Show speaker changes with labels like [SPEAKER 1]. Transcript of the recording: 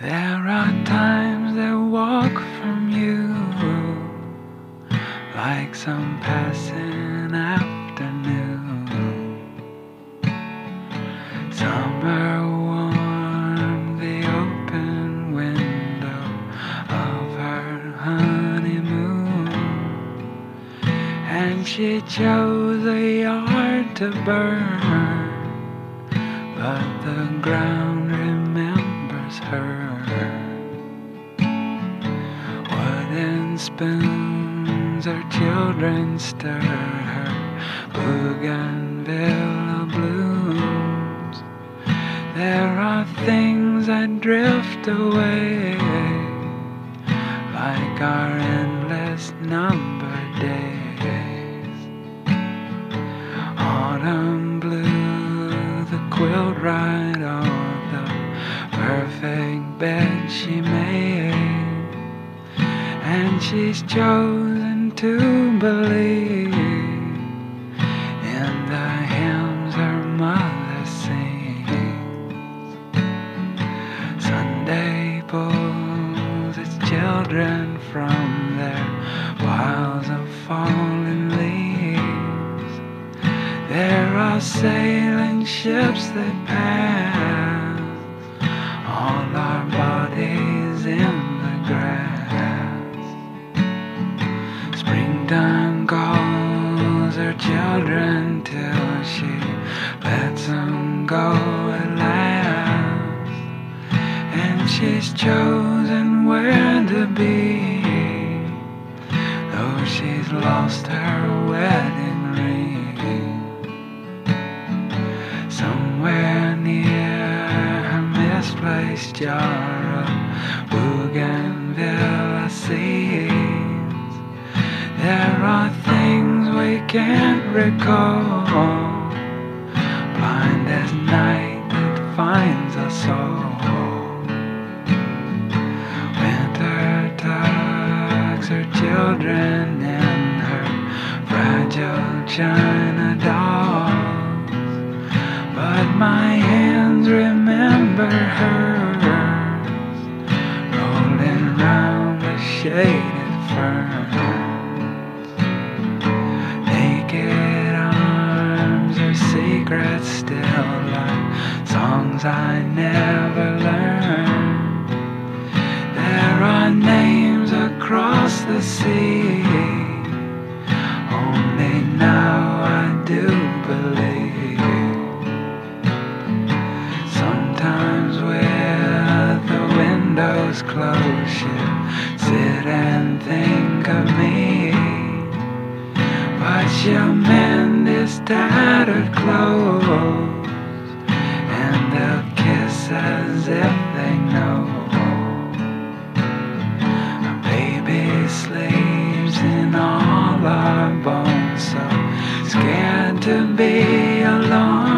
[SPEAKER 1] There are times that walk from you like some passing afternoon. Summer warm the open window of her honeymoon, and she chose a yard to burn, but the ground remembers her. Wooden spoons her children stir her bougainvillea blooms. There are things that drift away like our endless number days. Autumn blue, the quilt right she made. And she's chosen to believe in the hymns her mother sings. Sunday pulls its children from their piles of fallen leaves. There are sailing ships that pass, her children till she lets them go at last. And she's chosen where to be, though she's lost her wedding ring. Somewhere near her misplaced jar of bougainvillea seeds. There are can't recall. Blind as night that finds us all. Winter tucks her children in her fragile china dolls. But my hands remember hers, rolling round the shaded secrets still like songs I never learned. There are names across the sea. Only now I do believe. Sometimes with the windows closed, she'll sit and think of me. But she'll Tattered clothes, and they'll kiss as if they know. My baby sleeps in all our bones, so scared to be alone.